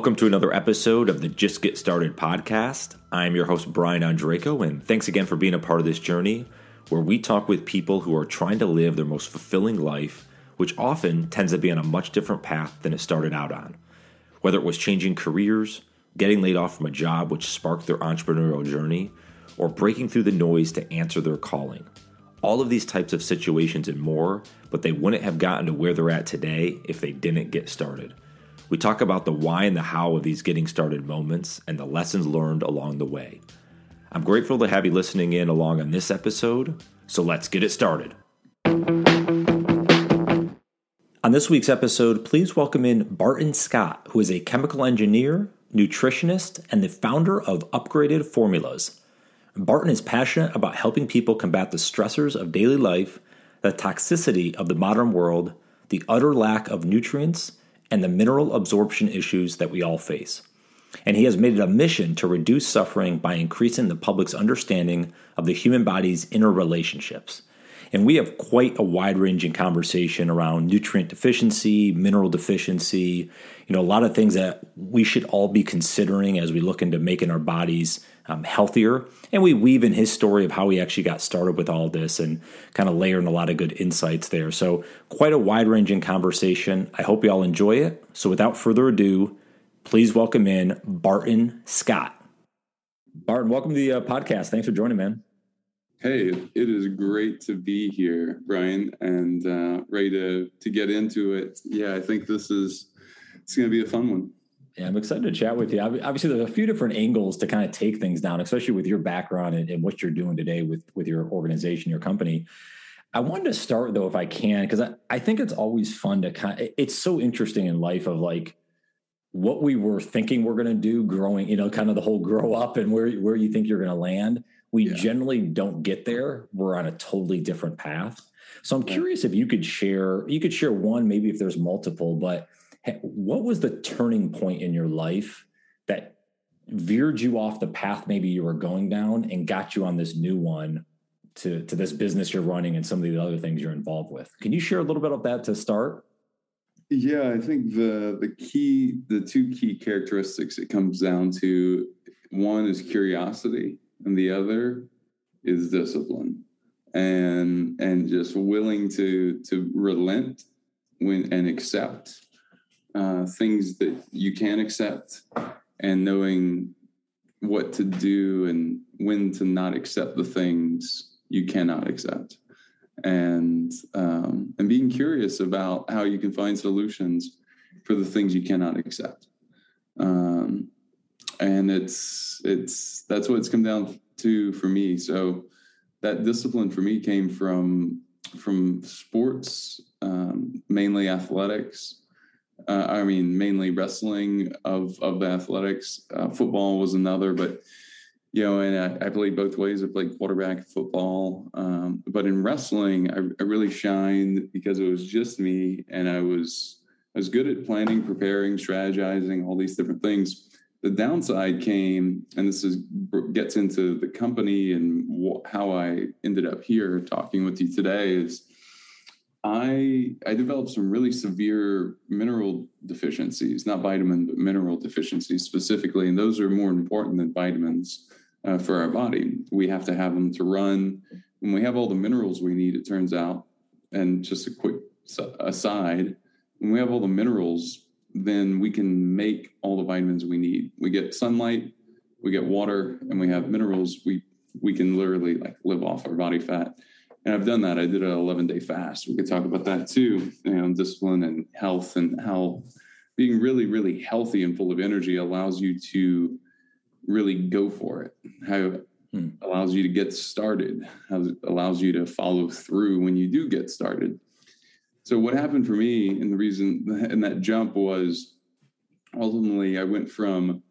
Welcome to another episode of the Just Get Started podcast. I'm your host, Brian Andreco, and thanks again for being a part of this journey where we talk with people who are trying to live their most fulfilling life, which often tends to be on a much different path than it started out on. Whether it was changing careers, getting laid off from a job which sparked their entrepreneurial journey, or breaking through the noise to answer their calling. All of these types of situations and more, but they wouldn't have gotten to where they're at today if they didn't get started. We talk about the why and the how of these getting started moments and the lessons learned along the way. I'm grateful to have you listening in along on this episode, so let's get it started. On this week's episode, please welcome in Barton Scott, who is a chemical engineer, nutritionist, and the founder of Upgraded Formulas. Barton is passionate about helping people combat the stressors of daily life, the toxicity of the modern world, the utter lack of nutrients, and the mineral absorption issues that we all face. And he has made it a mission to reduce suffering by increasing the public's understanding of the human body's interrelationships. And we have quite a wide ranging conversation around nutrient deficiency, mineral deficiency, you know, a lot of things that we should all be considering as we look into making our bodies um, healthier. And we weave in his story of how he actually got started with all this and kind of layer in a lot of good insights there. So, quite a wide ranging conversation. I hope you all enjoy it. So, without further ado, please welcome in Barton Scott. Barton, welcome to the uh, podcast. Thanks for joining, man. Hey, it is great to be here, Brian, and uh, ready to to get into it. Yeah, I think this is it's going to be a fun one. Yeah, I'm excited to chat with you. Obviously, there's a few different angles to kind of take things down, especially with your background and, and what you're doing today with with your organization, your company. I wanted to start though, if I can, because I, I think it's always fun to kind of, it's so interesting in life of like what we were thinking we're going to do growing, you know, kind of the whole grow up and where, where you think you're going to land we yeah. generally don't get there. We're on a totally different path. So I'm curious if you could share, you could share one, maybe if there's multiple, but what was the turning point in your life that veered you off the path maybe you were going down and got you on this new one to, to this business you're running and some of the other things you're involved with? Can you share a little bit of that to start? Yeah, I think the the key, the two key characteristics it comes down to one is curiosity and the other is discipline and and just willing to to relent when and accept uh, things that you can accept and knowing what to do and when to not accept the things you cannot accept and um, and being curious about how you can find solutions for the things you cannot accept um, and it's it's that's what it's come down to for me. So that discipline for me came from from sports, um, mainly athletics. Uh, I mean, mainly wrestling of of the athletics. Uh, football was another, but you know, and I, I played both ways. I played quarterback football, um, but in wrestling, I, I really shined because it was just me, and I was I was good at planning, preparing, strategizing, all these different things the downside came, and this is gets into the company and wh- how I ended up here talking with you today. Is I I developed some really severe mineral deficiencies, not vitamin but mineral deficiencies specifically, and those are more important than vitamins uh, for our body. We have to have them to run. When we have all the minerals we need, it turns out. And just a quick aside, when we have all the minerals then we can make all the vitamins we need. We get sunlight, we get water, and we have minerals. We we can literally like live off our body fat. And I've done that. I did an 11 day fast. We could talk about that too, you know, discipline and health and how being really, really healthy and full of energy allows you to really go for it. How hmm. allows you to get started, how allows you to follow through when you do get started. So what happened for me, and the reason, and that jump was ultimately I went from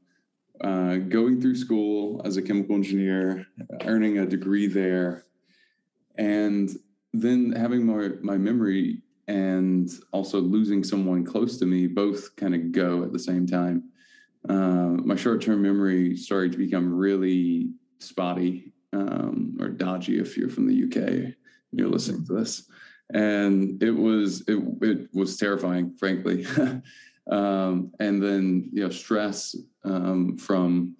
uh, going through school as a chemical engineer, earning a degree there, and then having my my memory and also losing someone close to me both kind of go at the same time. Uh, my short term memory started to become really spotty um, or dodgy if you're from the UK. You're listening to this and it was it, it was terrifying frankly um, and then you know stress um, from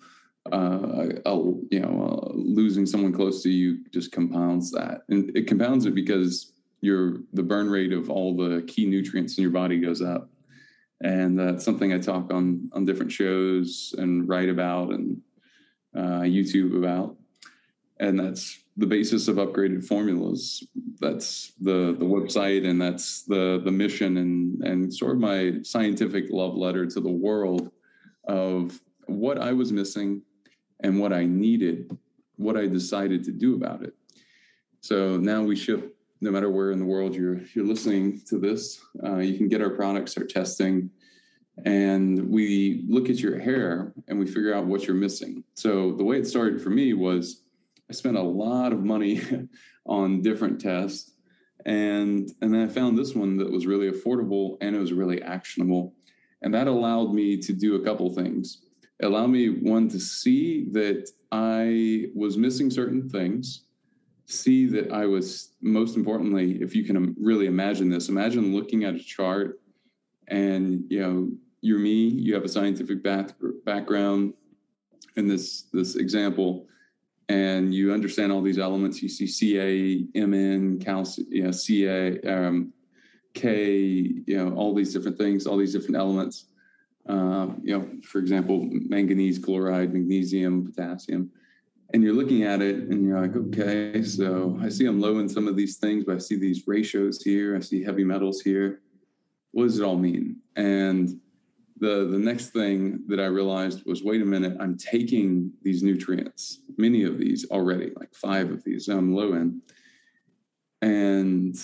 uh, a, you know uh, losing someone close to you just compounds that, and it compounds it because your the burn rate of all the key nutrients in your body goes up, and that's something I talk on on different shows and write about and uh, YouTube about, and that's the basis of upgraded formulas. That's the the website, and that's the the mission, and and sort of my scientific love letter to the world of what I was missing and what I needed, what I decided to do about it. So now we ship no matter where in the world you're you're listening to this. Uh, you can get our products, our testing, and we look at your hair and we figure out what you're missing. So the way it started for me was I spent a lot of money on different tests. And, and then I found this one that was really affordable and it was really actionable. And that allowed me to do a couple things. It allowed me, one, to see that I was missing certain things, see that I was, most importantly, if you can really imagine this, imagine looking at a chart and, you know, you're me, you have a scientific back, background in this, this example and you understand all these elements. You see Ca, Mn, calcium, you know, Ca, um, K, you know, all these different things, all these different elements. Um, you know, for example, manganese, chloride, magnesium, potassium. And you're looking at it and you're like, okay, so I see I'm low in some of these things, but I see these ratios here. I see heavy metals here. What does it all mean? And the the next thing that I realized was, wait a minute, I'm taking these nutrients, many of these already, like five of these I'm low in, and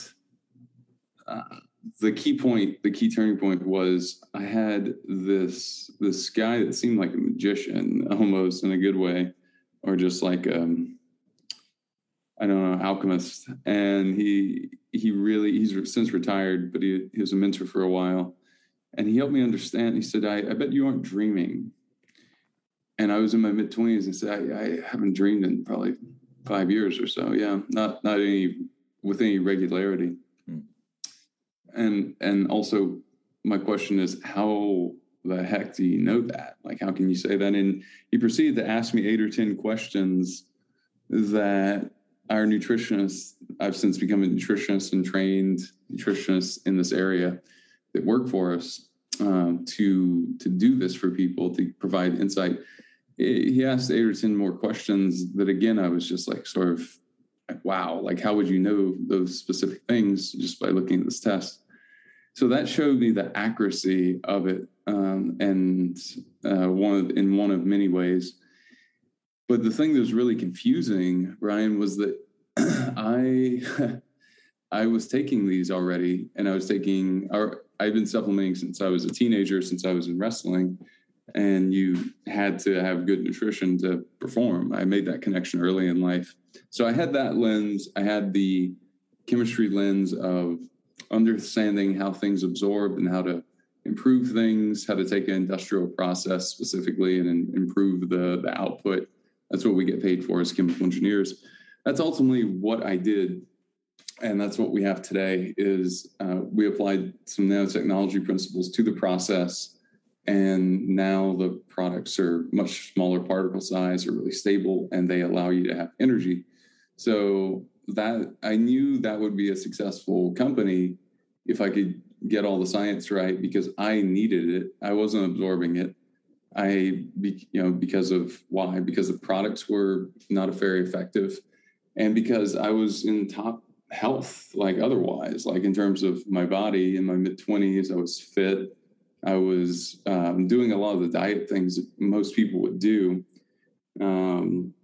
uh, the key point, the key turning point was I had this this guy that seemed like a magician, almost in a good way, or just like um, I don't know, alchemist, and he he really he's since retired, but he, he was a mentor for a while and he helped me understand. He said, I, I bet you aren't dreaming. And I was in my mid 20s and said, I, I, haven't dreamed in probably five years or so. Yeah, not not any with any regularity. And and also my question is how the heck do you know that? Like how can you say that? And he proceeded to ask me eight or ten questions that our nutritionists, I've since become a nutritionist and trained nutritionist in this area that work for us um, to to do this for people to provide insight. He asked eight or ten more questions that again I was just like sort of like wow, like how would you know those specific things just by looking at this test? So that showed me the accuracy of it, um, and uh, one of, in one of many ways. But the thing that was really confusing, Brian, was that I I was taking these already, and I was taking our I've been supplementing since I was a teenager, since I was in wrestling, and you had to have good nutrition to perform. I made that connection early in life. So I had that lens. I had the chemistry lens of understanding how things absorb and how to improve things, how to take an industrial process specifically and improve the, the output. That's what we get paid for as chemical engineers. That's ultimately what I did and that's what we have today is uh, we applied some nanotechnology principles to the process and now the products are much smaller particle size are really stable and they allow you to have energy so that i knew that would be a successful company if i could get all the science right because i needed it. I wasn't absorbing it. I you know because of why? Because the products were not very effective and because i was in top health like otherwise like in terms of my body in my mid 20s i was fit. I was um, doing a lot of the diet things that most people would do. Um,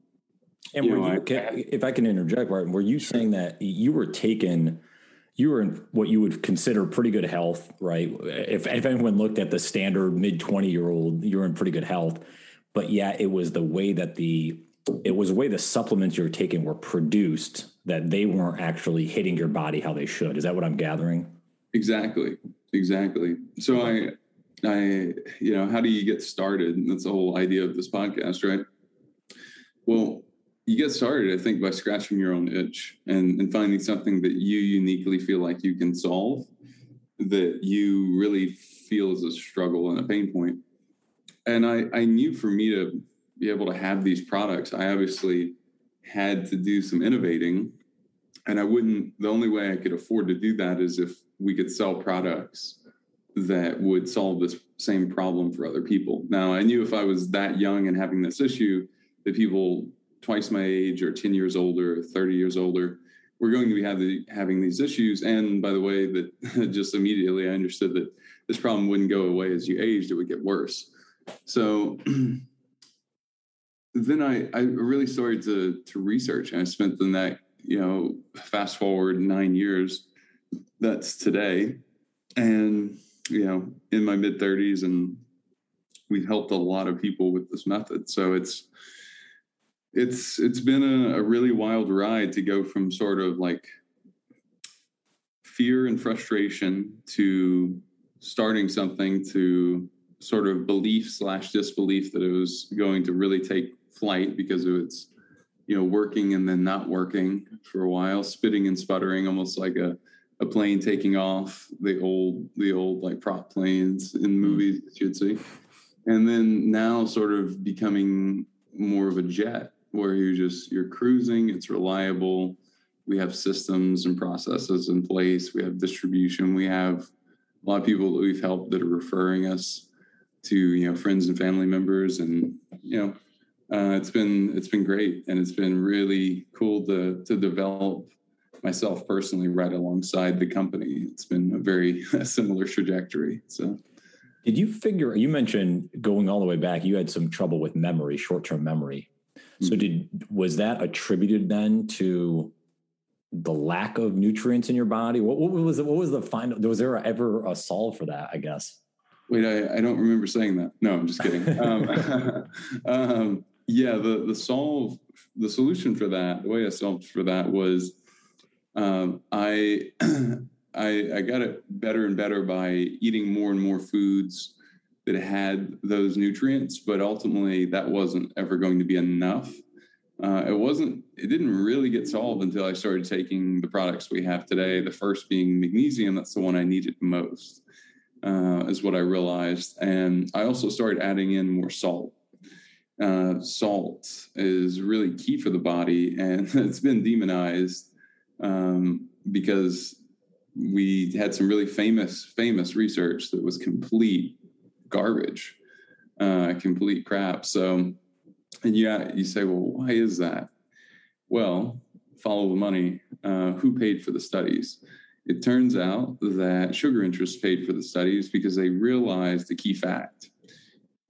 and you know, you, I, if i can interject Martin, were you saying that you were taken you were in what you would consider pretty good health right if, if anyone looked at the standard mid 20 year old you're in pretty good health but yeah it was the way that the it was the way the supplements you're taking were produced that they weren't actually hitting your body how they should. Is that what I'm gathering? Exactly. Exactly. So I, I, you know, how do you get started? And that's the whole idea of this podcast, right? Well, you get started, I think, by scratching your own itch and, and finding something that you uniquely feel like you can solve that you really feel is a struggle and a pain point. And I, I knew for me to be able to have these products, I obviously had to do some innovating. And I wouldn't, the only way I could afford to do that is if we could sell products that would solve this same problem for other people. Now, I knew if I was that young and having this issue, that people twice my age or 10 years older, 30 years older, we're going to be having, these issues. And by the way, that just immediately I understood that this problem wouldn't go away as you aged, it would get worse. So then I, I really started to, to research and I spent the next, you know, fast forward nine years, that's today. And, you know, in my mid 30s and we've helped a lot of people with this method. So it's, it's it's been a, a, really wild ride to go from sort of like fear and frustration to starting something to sort of belief slash disbelief that it was going to really take flight because of its you know working and then not working for a while spitting and sputtering almost like a, a plane taking off the old the old like prop planes in mm-hmm. movies you'd see. And then now sort of becoming more of a jet where you just you're cruising it's reliable. We have systems and processes in place. We have distribution. We have a lot of people that we've helped that are referring us to you know friends and family members and you know uh, it's been it's been great. And it's been really cool to to develop myself personally right alongside the company. It's been a very similar trajectory so. Did you figure you mentioned going all the way back you had some trouble with memory short-term memory so did was that attributed then to the lack of nutrients in your body? What, what was? What was the final? Was there ever a solve for that? I guess. Wait, I, I don't remember saying that. No, I'm just kidding. um, um, yeah, the the solve, the solution for that, the way I solved for that was, um, I, I I got it better and better by eating more and more foods that had those nutrients, but ultimately that wasn't ever going to be enough. Uh, it wasn't, it didn't really get solved until I started taking the products we have today. The first being magnesium, that's the one I needed most, uh, is what I realized. And I also started adding in more salt. Uh, salt is really key for the body, and it's been demonized um, because we had some really famous famous research that was complete garbage, uh, complete crap. So, and yeah, you say, well, why is that? Well, follow the money. Uh, who paid for the studies? It turns out that sugar interests paid for the studies because they realized a key fact.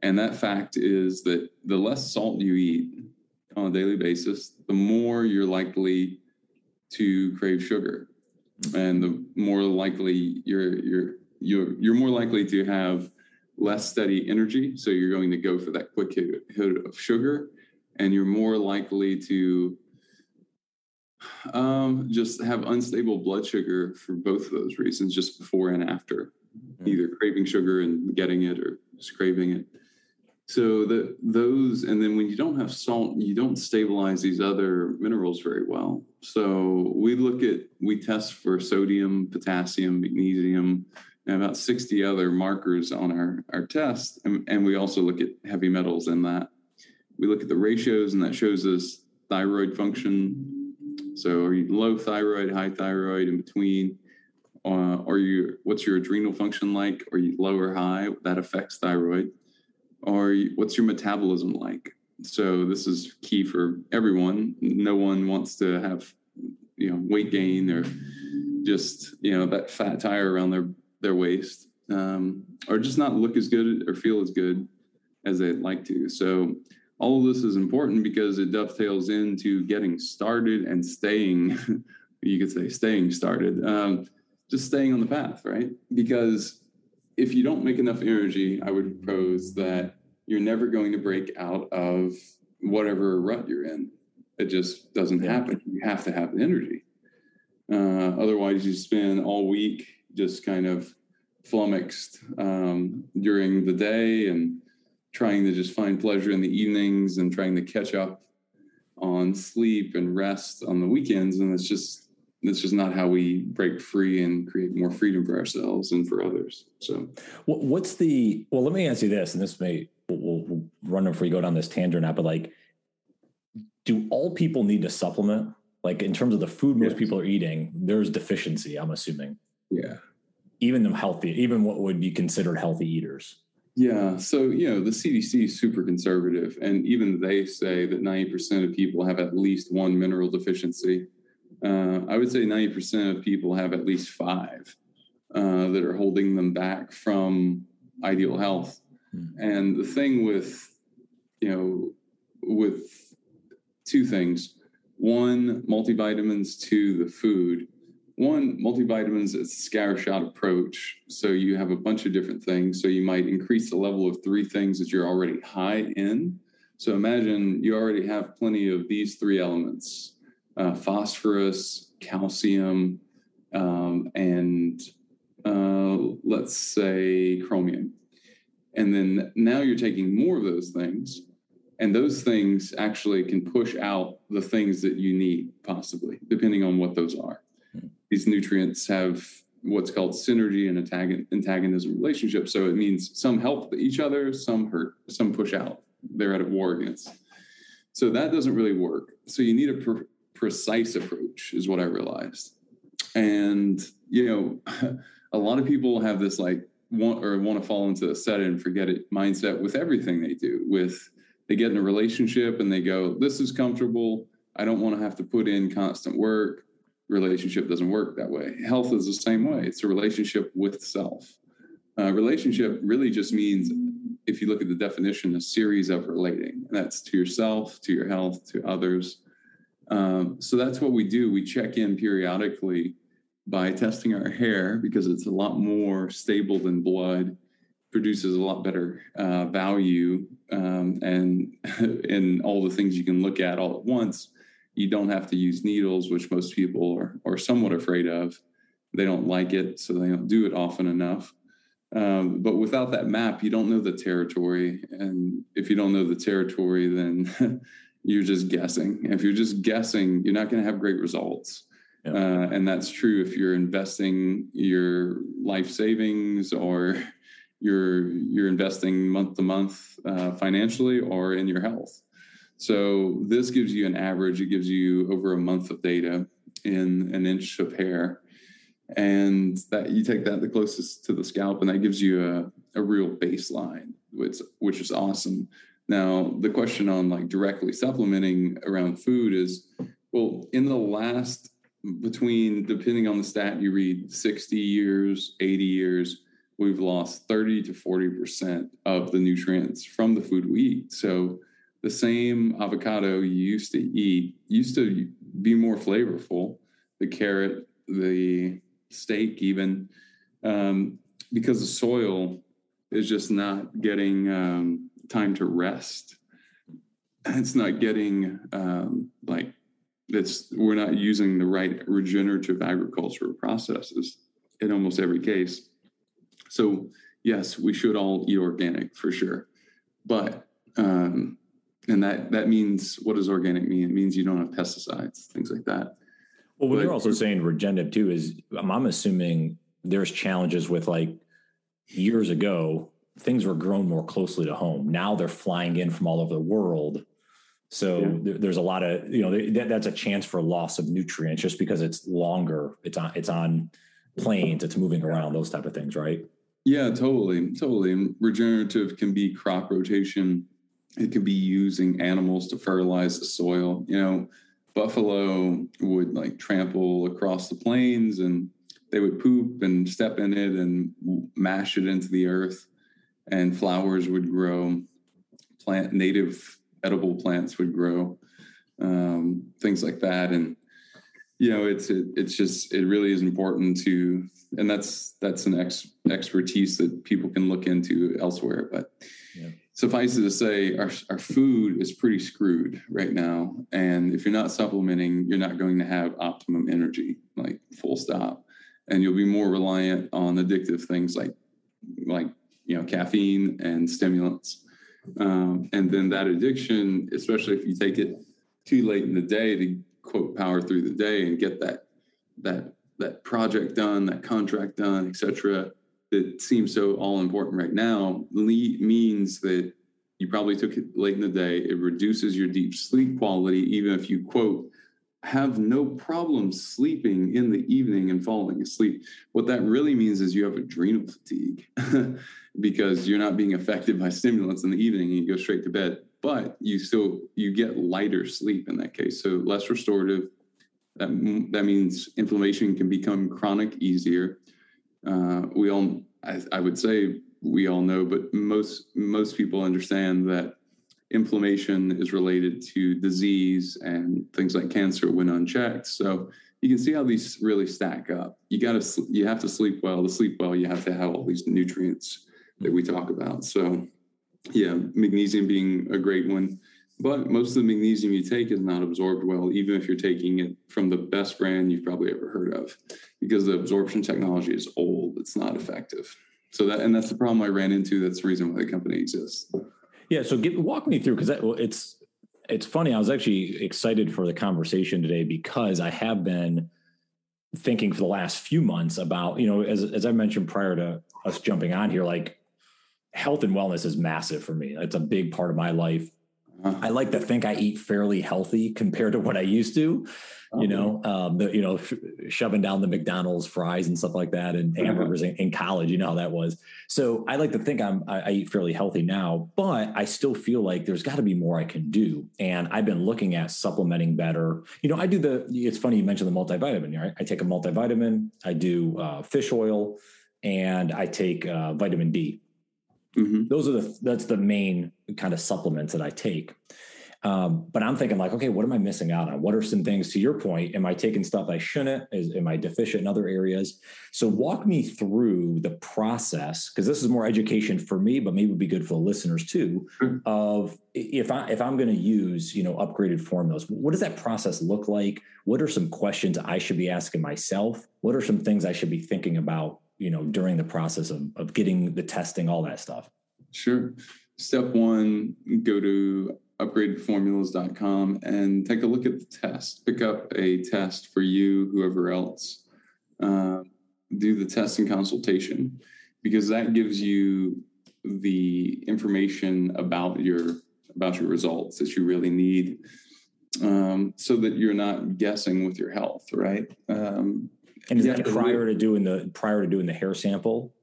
And that fact is that the less salt you eat on a daily basis, the more you're likely to crave sugar. And the more likely you're you're you're you're more likely to have less steady energy. So you're going to go for that quick hit, of sugar, and you're more likely to um, just have unstable blood sugar for both of those reasons, just before and after, mm-hmm. either craving sugar and getting it or just craving it. So the those, and then when you don't have salt, you don't stabilize these other minerals very well. So we look at, we test for sodium, potassium, magnesium, and about 60 other markers on our, our test. And, and we also look at heavy metals in that. We look at the ratios, and that shows us thyroid function. So, are you low thyroid, high thyroid, in between? Uh, are you what's your adrenal function like? Are you low or high? That affects thyroid. Or what's your metabolism like? So this is key for everyone. No one wants to have you know weight gain or just you know that fat tire around their their waist um, or just not look as good or feel as good as they'd like to. So all of this is important because it dovetails into getting started and staying, you could say staying started, um, just staying on the path, right? Because if you don't make enough energy, I would propose that you're never going to break out of whatever rut you're in. It just doesn't happen. You have to have the energy. Uh, otherwise, you spend all week just kind of flummoxed um, during the day and trying to just find pleasure in the evenings and trying to catch up on sleep and rest on the weekends. And it's just, this is not how we break free and create more freedom for ourselves and for others. So, what's the well? Let me ask you this, and this may we'll, we'll run before you go down this tangent now, but like, do all people need to supplement? Like in terms of the food most yes. people are eating, there's deficiency. I'm assuming. Yeah. Even the healthy, even what would be considered healthy eaters. Yeah. So, you know, the CDC is super conservative, and even they say that 90% of people have at least one mineral deficiency. Uh, I would say 90% of people have at least five uh, that are holding them back from ideal health. Mm-hmm. And the thing with, you know, with two things one, multivitamins, two, the food. One, multivitamins is a scattershot approach. So you have a bunch of different things. So you might increase the level of three things that you're already high in. So imagine you already have plenty of these three elements uh, phosphorus, calcium, um, and uh, let's say chromium. And then now you're taking more of those things, and those things actually can push out the things that you need, possibly, depending on what those are. These nutrients have what's called synergy and antagonism relationship. So it means some help each other, some hurt, some push out. They're at a war against. So that doesn't really work. So you need a precise approach is what I realized. And, you know, a lot of people have this like want or want to fall into a set and forget it mindset with everything they do. With they get in a relationship and they go, This is comfortable. I don't want to have to put in constant work. Relationship doesn't work that way. Health is the same way. It's a relationship with self. Uh, relationship really just means, if you look at the definition, a series of relating. And that's to yourself, to your health, to others, um, so that's what we do. We check in periodically by testing our hair because it's a lot more stable than blood, produces a lot better uh, value, um, and in all the things you can look at all at once. You don't have to use needles, which most people are, are somewhat afraid of. They don't like it, so they don't do it often enough. Um, but without that map, you don't know the territory. And if you don't know the territory, then you're just guessing. If you're just guessing, you're not going to have great results. Yeah. Uh, and that's true if you're investing your life savings or you're you're investing month to month uh, financially or in your health. So this gives you an average. It gives you over a month of data in an inch of hair, and that you take that the closest to the scalp, and that gives you a, a real baseline, which which is awesome. Now, the question on like directly supplementing around food is well, in the last between, depending on the stat you read, 60 years, 80 years, we've lost 30 to 40% of the nutrients from the food we eat. So the same avocado you used to eat used to be more flavorful, the carrot, the steak, even, um, because the soil is just not getting um, time to rest. It's not getting um, like it's we're not using the right regenerative agricultural processes in almost every case. So yes, we should all eat organic for sure, but um, and that that means what does organic mean? It means you don't have pesticides, things like that. Well, what but, you're also saying regenerative too is I'm assuming there's challenges with like years ago things were grown more closely to home. Now they're flying in from all over the world. So yeah. there, there's a lot of, you know, that, that's a chance for loss of nutrients just because it's longer. It's on, it's on planes, it's moving around, those type of things, right? Yeah, totally. Totally. And regenerative can be crop rotation. It could be using animals to fertilize the soil. You know, buffalo would like trample across the plains and they would poop and step in it and mash it into the earth and flowers would grow, plant native edible plants would grow, um, things like that. And you know, it's it, it's just it really is important to, and that's that's an ex, expertise that people can look into elsewhere. But yeah. Suffice it to say, our our food is pretty screwed right now, and if you're not supplementing, you're not going to have optimum energy, like full stop, and you'll be more reliant on addictive things like like you know, caffeine and stimulants. Um, and then that addiction, especially if you take it too late in the day to quote power through the day and get that that that project done, that contract done, etc. That seems so all important right now means that you probably took it late in the day. It reduces your deep sleep quality, even if you quote have no problem sleeping in the evening and falling asleep. What that really means is you have adrenal fatigue because you're not being affected by stimulants in the evening and you go straight to bed. But you still you get lighter sleep in that case, so less restorative. That that means inflammation can become chronic easier. Uh, we all, I, I would say, we all know, but most most people understand that inflammation is related to disease and things like cancer when unchecked. So you can see how these really stack up. You got to you have to sleep well. To sleep well, you have to have all these nutrients that we talk about. So yeah, magnesium being a great one. But most of the magnesium you take is not absorbed well, even if you're taking it from the best brand you've probably ever heard of, because the absorption technology is old. It's not effective. So that and that's the problem I ran into. That's the reason why the company exists. Yeah. So get, walk me through because it's it's funny. I was actually excited for the conversation today because I have been thinking for the last few months about you know as as I mentioned prior to us jumping on here, like health and wellness is massive for me. It's a big part of my life. Uh-huh. I like to think I eat fairly healthy compared to what I used to. You know, um, the, you know, sh- shoving down the McDonald's fries and stuff like that, and uh-huh. hamburgers in, in, college. You know how that was. So I like to think I'm I, I eat fairly healthy now, but I still feel like there's got to be more I can do. And I've been looking at supplementing better. You know, I do the. It's funny you mentioned the multivitamin. Right? I take a multivitamin. I do uh, fish oil, and I take uh, vitamin D. Mm-hmm. Those are the that's the main kind of supplements that I take. Um, but I'm thinking like, okay, what am I missing out on? What are some things to your point? Am I taking stuff I shouldn't? Is, am I deficient in other areas? So walk me through the process because this is more education for me, but maybe would be good for the listeners too. Mm-hmm. Of if I if I'm going to use you know upgraded formulas, what does that process look like? What are some questions I should be asking myself? What are some things I should be thinking about you know during the process of, of getting the testing all that stuff. Sure. Step one go to upgradedformulas.com and take a look at the test. Pick up a test for you whoever else. Uh, do the test and consultation because that gives you the information about your about your results that you really need um, so that you're not guessing with your health right? Um, and is yeah, that prior to doing the prior to doing the hair sample?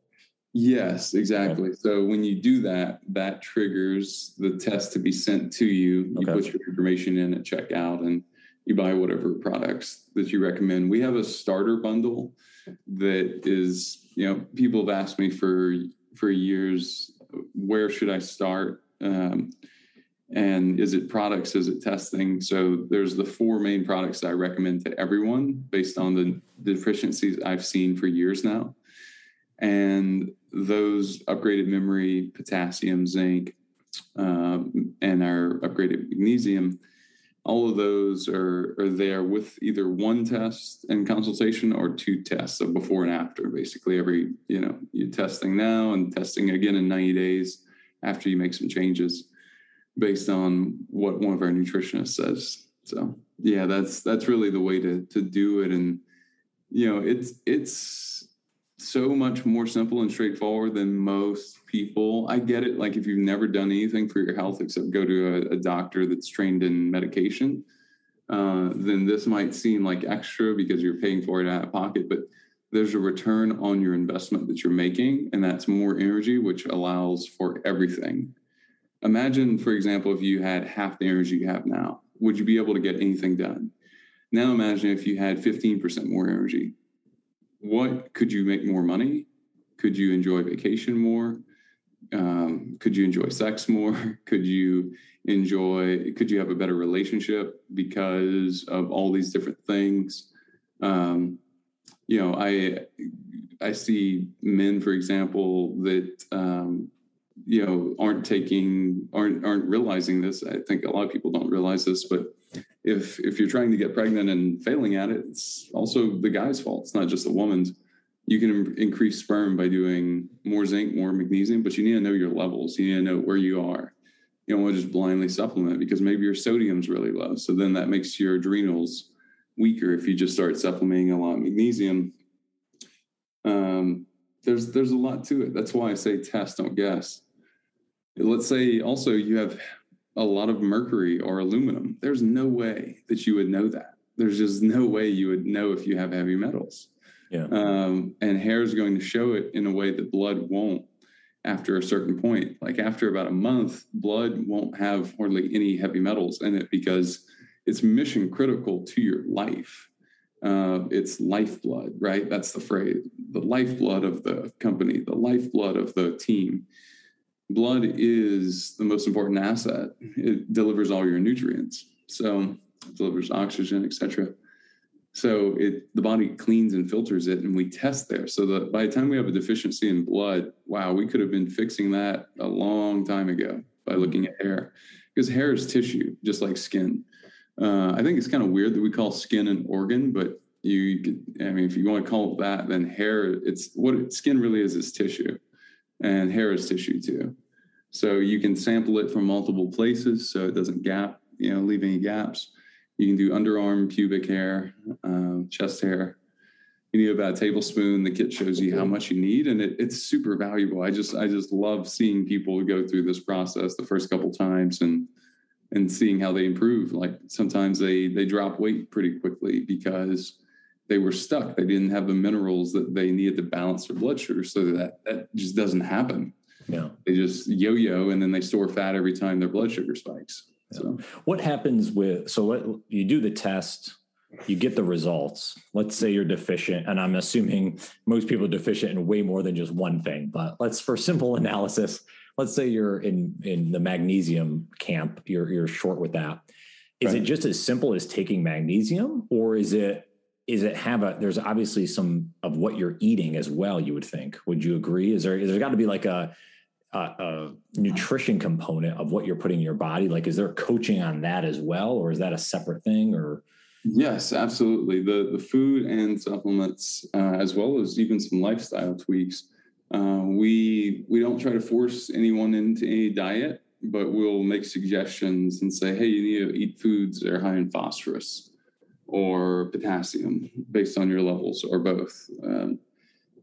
Yes, exactly. Okay. So when you do that, that triggers the test to be sent to you. You okay. put your information in at checkout and you buy whatever products that you recommend. We have a starter bundle that is, you know, people have asked me for for years, where should I start? Um, and is it products? Is it testing? So there's the four main products i recommend to everyone based on the deficiencies i've seen for years now. And those upgraded memory potassium zinc um, and our upgraded magnesium all of those are, are there with either one test and consultation or two tests so before and after basically every you know you're testing now and testing again in 90 days after you make some changes based on what one of our nutritionists says. So yeah, that's that's really the way to to do it. And you know, it's it's so much more simple and straightforward than most people. I get it. Like if you've never done anything for your health except go to a, a doctor that's trained in medication, uh, then this might seem like extra because you're paying for it out of pocket. But there's a return on your investment that you're making, and that's more energy, which allows for everything Imagine, for example, if you had half the energy you have now, would you be able to get anything done? Now imagine if you had 15% more energy. What could you make more money? Could you enjoy vacation more? Um, could you enjoy sex more? Could you enjoy, could you have a better relationship because of all these different things? Um, you know, I I see men, for example, that um, you know aren't taking aren't aren't realizing this i think a lot of people don't realize this but if if you're trying to get pregnant and failing at it it's also the guy's fault it's not just the woman's you can increase sperm by doing more zinc more magnesium but you need to know your levels you need to know where you are you don't want to just blindly supplement because maybe your sodium's really low so then that makes your adrenals weaker if you just start supplementing a lot of magnesium. Um, there's there's a lot to it. That's why I say test, don't guess. Let's say also you have a lot of mercury or aluminum. There's no way that you would know that. There's just no way you would know if you have heavy metals. Yeah. Um, and hair is going to show it in a way that blood won't after a certain point. Like after about a month, blood won't have hardly any heavy metals in it because it's mission critical to your life. Uh, it's lifeblood, right? That's the phrase the lifeblood of the company, the lifeblood of the team. Blood is the most important asset. It delivers all your nutrients. So it delivers oxygen, etc. So it the body cleans and filters it, and we test there. So that by the time we have a deficiency in blood, wow, we could have been fixing that a long time ago by looking at hair, because hair is tissue, just like skin. Uh, I think it's kind of weird that we call skin an organ, but you could, I mean, if you want to call it that, then hair, it's what it, skin really is, is tissue, and hair is tissue too. So you can sample it from multiple places, so it doesn't gap, you know, leave any gaps. You can do underarm, pubic hair, um, chest hair. You need about a tablespoon. The kit shows you how much you need, and it, it's super valuable. I just, I just love seeing people go through this process the first couple times and and seeing how they improve. Like sometimes they they drop weight pretty quickly because they were stuck. They didn't have the minerals that they needed to balance their blood sugar. So that that just doesn't happen. Yeah. They just yo-yo and then they store fat every time their blood sugar spikes. Yeah. So what happens with so let, you do the test, you get the results. Let's say you're deficient, and I'm assuming most people are deficient in way more than just one thing. But let's for simple analysis, let's say you're in in the magnesium camp, you're you're short with that. Is right. it just as simple as taking magnesium, or is it is it have a there's obviously some of what you're eating as well you would think. Would you agree? Is there is there got to be like a, a, a nutrition component of what you're putting in your body? Like is there coaching on that as well or is that a separate thing or? Yes absolutely. The the food and supplements uh, as well as even some lifestyle tweaks uh, we we don't try to force anyone into any diet but we'll make suggestions and say hey you need to eat foods that are high in phosphorus or potassium based on your levels or both. Um,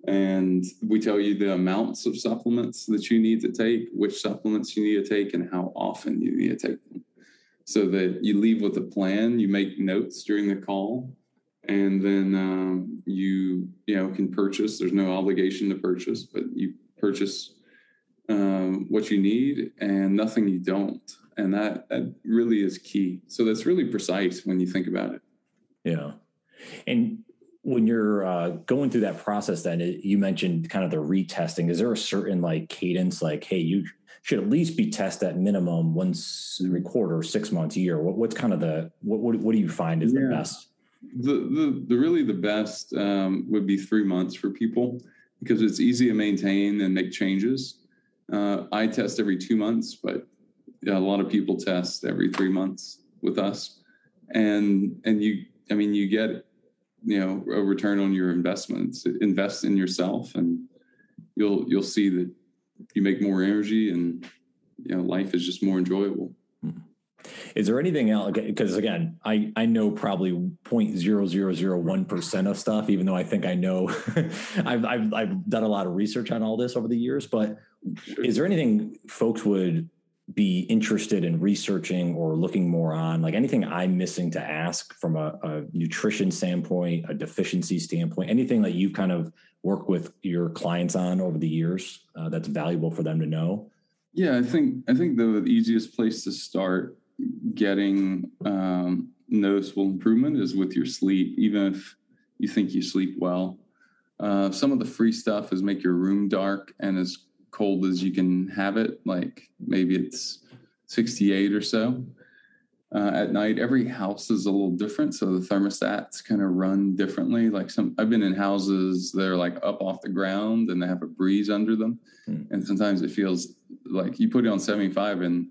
and we tell you the amounts of supplements that you need to take, which supplements you need to take, and how often you need to take them. So that you leave with a plan, you make notes during the call, and then um, you you know can purchase. There's no obligation to purchase, but you purchase um, what you need and nothing you don't, and that that really is key. So that's really precise when you think about it. Yeah. And when you're uh, going through that process, then it, you mentioned kind of the retesting. Is there a certain like cadence, like, hey, you should at least be tested at minimum once every quarter, six months, a year? What, what's kind of the what, what, what do you find is yeah. the best? The, the the really the best um, would be three months for people because it's easy to maintain and make changes. Uh, I test every two months, but a lot of people test every three months with us, and and you I mean, you get, you know, a return on your investments. Invest in yourself, and you'll you'll see that you make more energy, and you know, life is just more enjoyable. Hmm. Is there anything else? Because again, I I know probably point zero zero zero one percent of stuff, even though I think I know. I've, I've I've done a lot of research on all this over the years, but is there anything folks would be interested in researching or looking more on like anything i'm missing to ask from a, a, nutrition standpoint a deficiency standpoint anything that you've kind of worked with your clients on over the years uh, that's valuable for them to know? Yeah i think i think the easiest place to start getting um, noticeable improvement is with your sleep even if you think you sleep well. Uh, some of the free stuff is make your room dark and as cold as you can have it. Like maybe it's 68 or so uh, at night. Every house is a little different, so the thermostats kind of run differently. Like some, I've been in houses that are like up off the ground and they have a breeze under them, hmm. and sometimes it feels like you put it on 75 and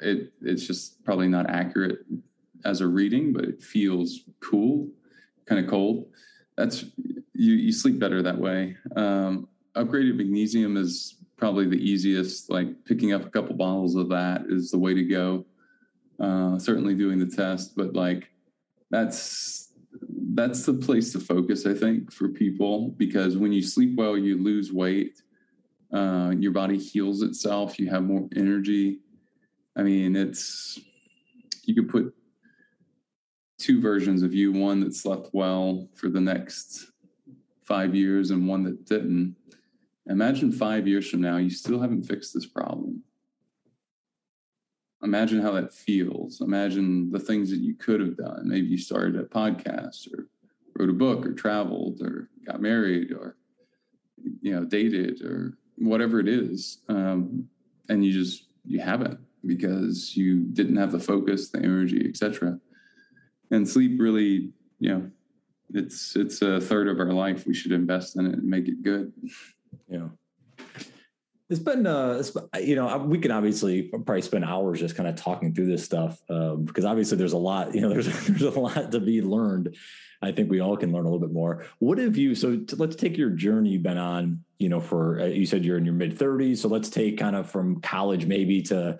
it it's just probably not accurate as a reading, but it feels cool, kind of cold. That's you you sleep better that way. Um, upgraded magnesium is probably the easiest. Like picking up a couple bottles of that is the way to go. Uh, certainly doing the test, but like that's that's the place to focus, I think, for people because when you sleep well, you lose weight, uh, your body heals itself, you have more energy. I mean, it's you could put two versions of you one that slept well for the next five years and one that didn't. Imagine five years from now, you still haven't fixed this problem. Imagine how that feels. Imagine the things that you could have done. Maybe you started a podcast or wrote a book or traveled or got married or you know dated or whatever it is um, and you just you haven't because you didn't have the focus the energy etc and sleep really you know it's it's a third of our life we should invest in it and make it good yeah it's been, uh, it's, you know, we can obviously probably spend hours just kind of talking through this stuff um, because obviously there's a lot, you know, there's there's a lot to be learned. I think we all can learn a little bit more. What have you? So to, let's take your journey you've been on. You know, for uh, you said you're in your mid 30s, so let's take kind of from college maybe to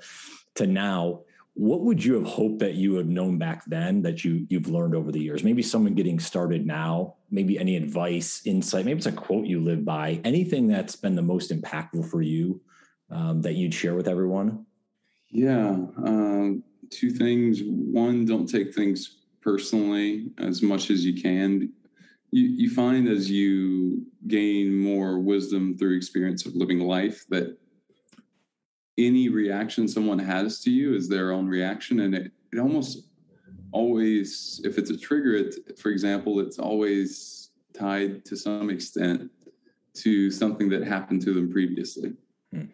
to now what would you have hoped that you have known back then that you you've learned over the years? Maybe someone getting started now maybe any advice insight maybe it's a quote you live by anything that's been the most impactful for you um, that you'd share with everyone? Yeah um, two things. One don't take things personally as much as you can. You, you find as you gain more wisdom through experience of living life that any reaction someone has to you is their own reaction and it, it almost always if it's a trigger it for example it's always tied to some extent to something that happened to them previously hmm.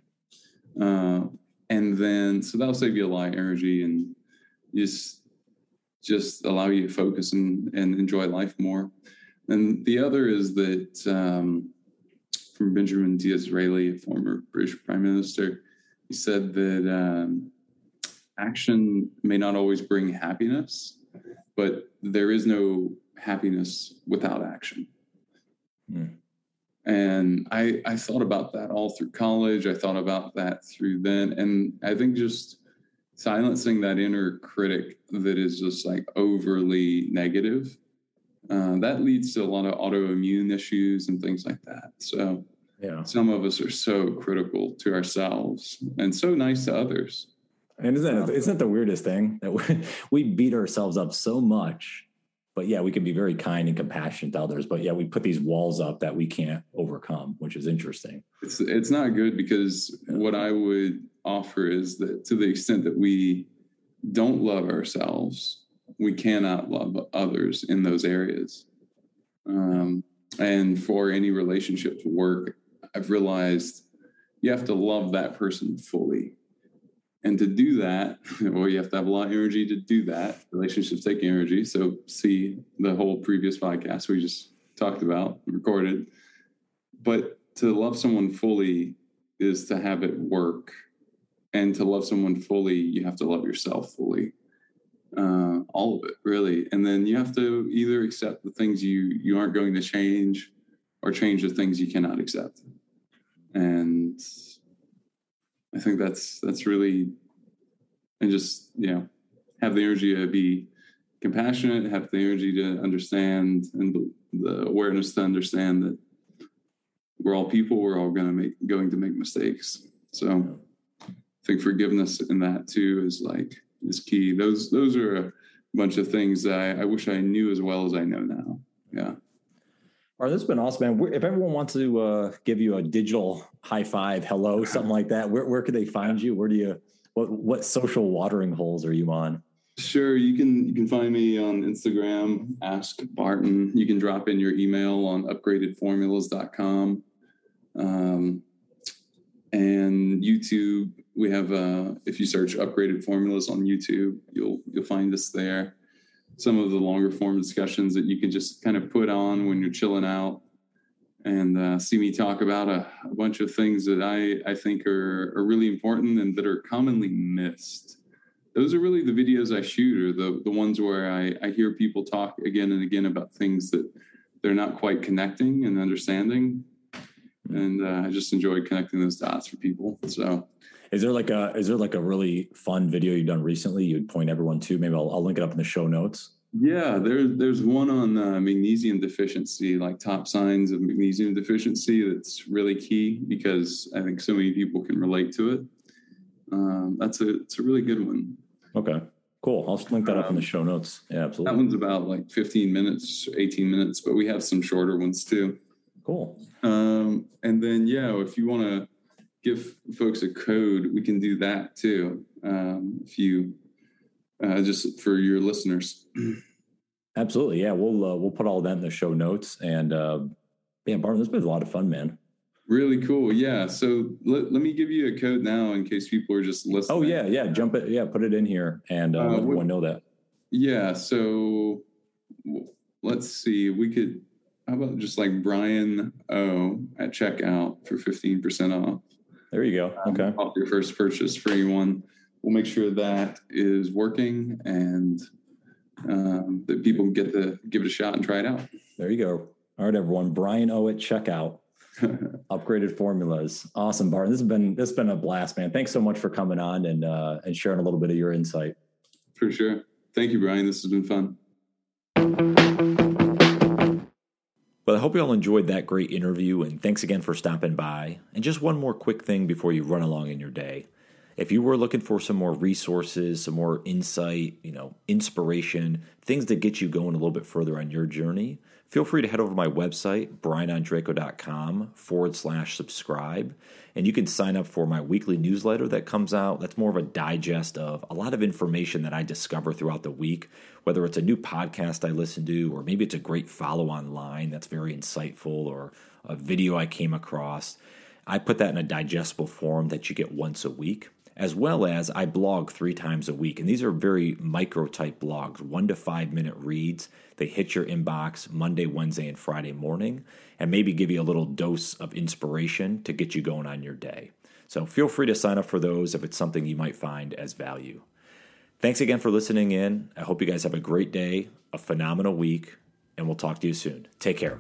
uh, and then so that'll save you a lot of energy and just just allow you to focus and, and enjoy life more and the other is that um, from benjamin disraeli a former british prime minister he said that um, action may not always bring happiness, but there is no happiness without action. Mm. And I, I thought about that all through college. I thought about that through then. And I think just silencing that inner critic that is just like overly negative, uh, that leads to a lot of autoimmune issues and things like that. So yeah. Some of us are so critical to ourselves and so nice to others. And isn't that, isn't that the weirdest thing that we, we beat ourselves up so much, but yeah, we can be very kind and compassionate to others. But yeah, we put these walls up that we can't overcome, which is interesting. It's it's not good because yeah. what I would offer is that to the extent that we don't love ourselves, we cannot love others in those areas. Um, and for any relationship to work, I've realized you have to love that person fully. And to do that, well, you have to have a lot of energy to do that. Relationships take energy. So, see the whole previous podcast we just talked about, recorded. But to love someone fully is to have it work. And to love someone fully, you have to love yourself fully. Uh, all of it, really. And then you have to either accept the things you you aren't going to change or change the things you cannot accept and I think that's that's really and just you know have the energy to be compassionate, have the energy to understand, and the, awareness to understand that we're all people. We're all going to make going to make mistakes. So I think forgiveness in that too is like is key. Those those are a bunch of things that I, I wish I knew as well as I know now. Yeah. All right, this has been awesome, man. If everyone wants to uh, give you a digital high five, hello, something like that, where where could they find you? Where do you what what social watering holes are you on? Sure, you can you can find me on Instagram, ask Barton. You can drop in your email on upgradedformulas.com. Um, and YouTube, we have uh, if you search upgraded formulas on YouTube, you'll you'll find us there some of the longer form discussions that you can just kind of put on when you're chilling out and uh, see me talk about a, a, bunch of things that I, I think are, are really important and that are commonly missed. Those are really the videos I shoot, or the, the ones where I, I hear people talk again and again about things that they're not quite connecting and understanding. And uh, I just enjoy connecting those dots for people. So, is there like a is there like a really fun video you've done recently? You'd point everyone to. Maybe I'll, I'll link it up in the show notes. Yeah, there's there's one on uh, magnesium deficiency, like top signs of magnesium deficiency. That's really key because I think so many people can relate to it. Um, that's a it's a really good one. Okay, cool. I'll link that up in the um, show notes. Yeah, absolutely. That one's about like 15 minutes, 18 minutes, but we have some shorter ones too. Cool. Um, and then yeah, if you want to give folks a code, we can do that too. Um, if you uh, just for your listeners. Absolutely, yeah. We'll uh, we'll put all that in the show notes. And uh, yeah, Barton, this has been a lot of fun, man. Really cool. Yeah. So let, let me give you a code now in case people are just listening. Oh yeah, yeah. Jump it. Yeah, put it in here and uh, uh, let everyone know that. Yeah. So let's see. We could. How about just like Brian O at checkout for fifteen percent off? There you go. Um, okay. Um, off your first purchase for anyone we'll make sure that is working and um, that people get to give it a shot and try it out. There you go. All right, everyone. Brian O at checkout. Upgraded formulas. Awesome, Barton. This has been this has been a blast, man. Thanks so much for coming on and uh, and sharing a little bit of your insight. For sure. Thank you, Brian. This has been fun. Hope you all enjoyed that great interview, and thanks again for stopping by. And just one more quick thing before you run along in your day. If you were looking for some more resources, some more insight, you know, inspiration, things that get you going a little bit further on your journey, feel free to head over to my website, brianondrako.com forward slash subscribe. And you can sign up for my weekly newsletter that comes out. That's more of a digest of a lot of information that I discover throughout the week, whether it's a new podcast I listen to, or maybe it's a great follow online that's very insightful, or a video I came across. I put that in a digestible form that you get once a week as well as I blog three times a week. And these are very micro type blogs, one to five minute reads. They hit your inbox Monday, Wednesday, and Friday morning, and maybe give you a little dose of inspiration to get you going on your day. So feel free to sign up for those if it's something you might find as value. Thanks again for listening in. I hope you guys have a great day, a phenomenal week, and we'll talk to you soon. Take care.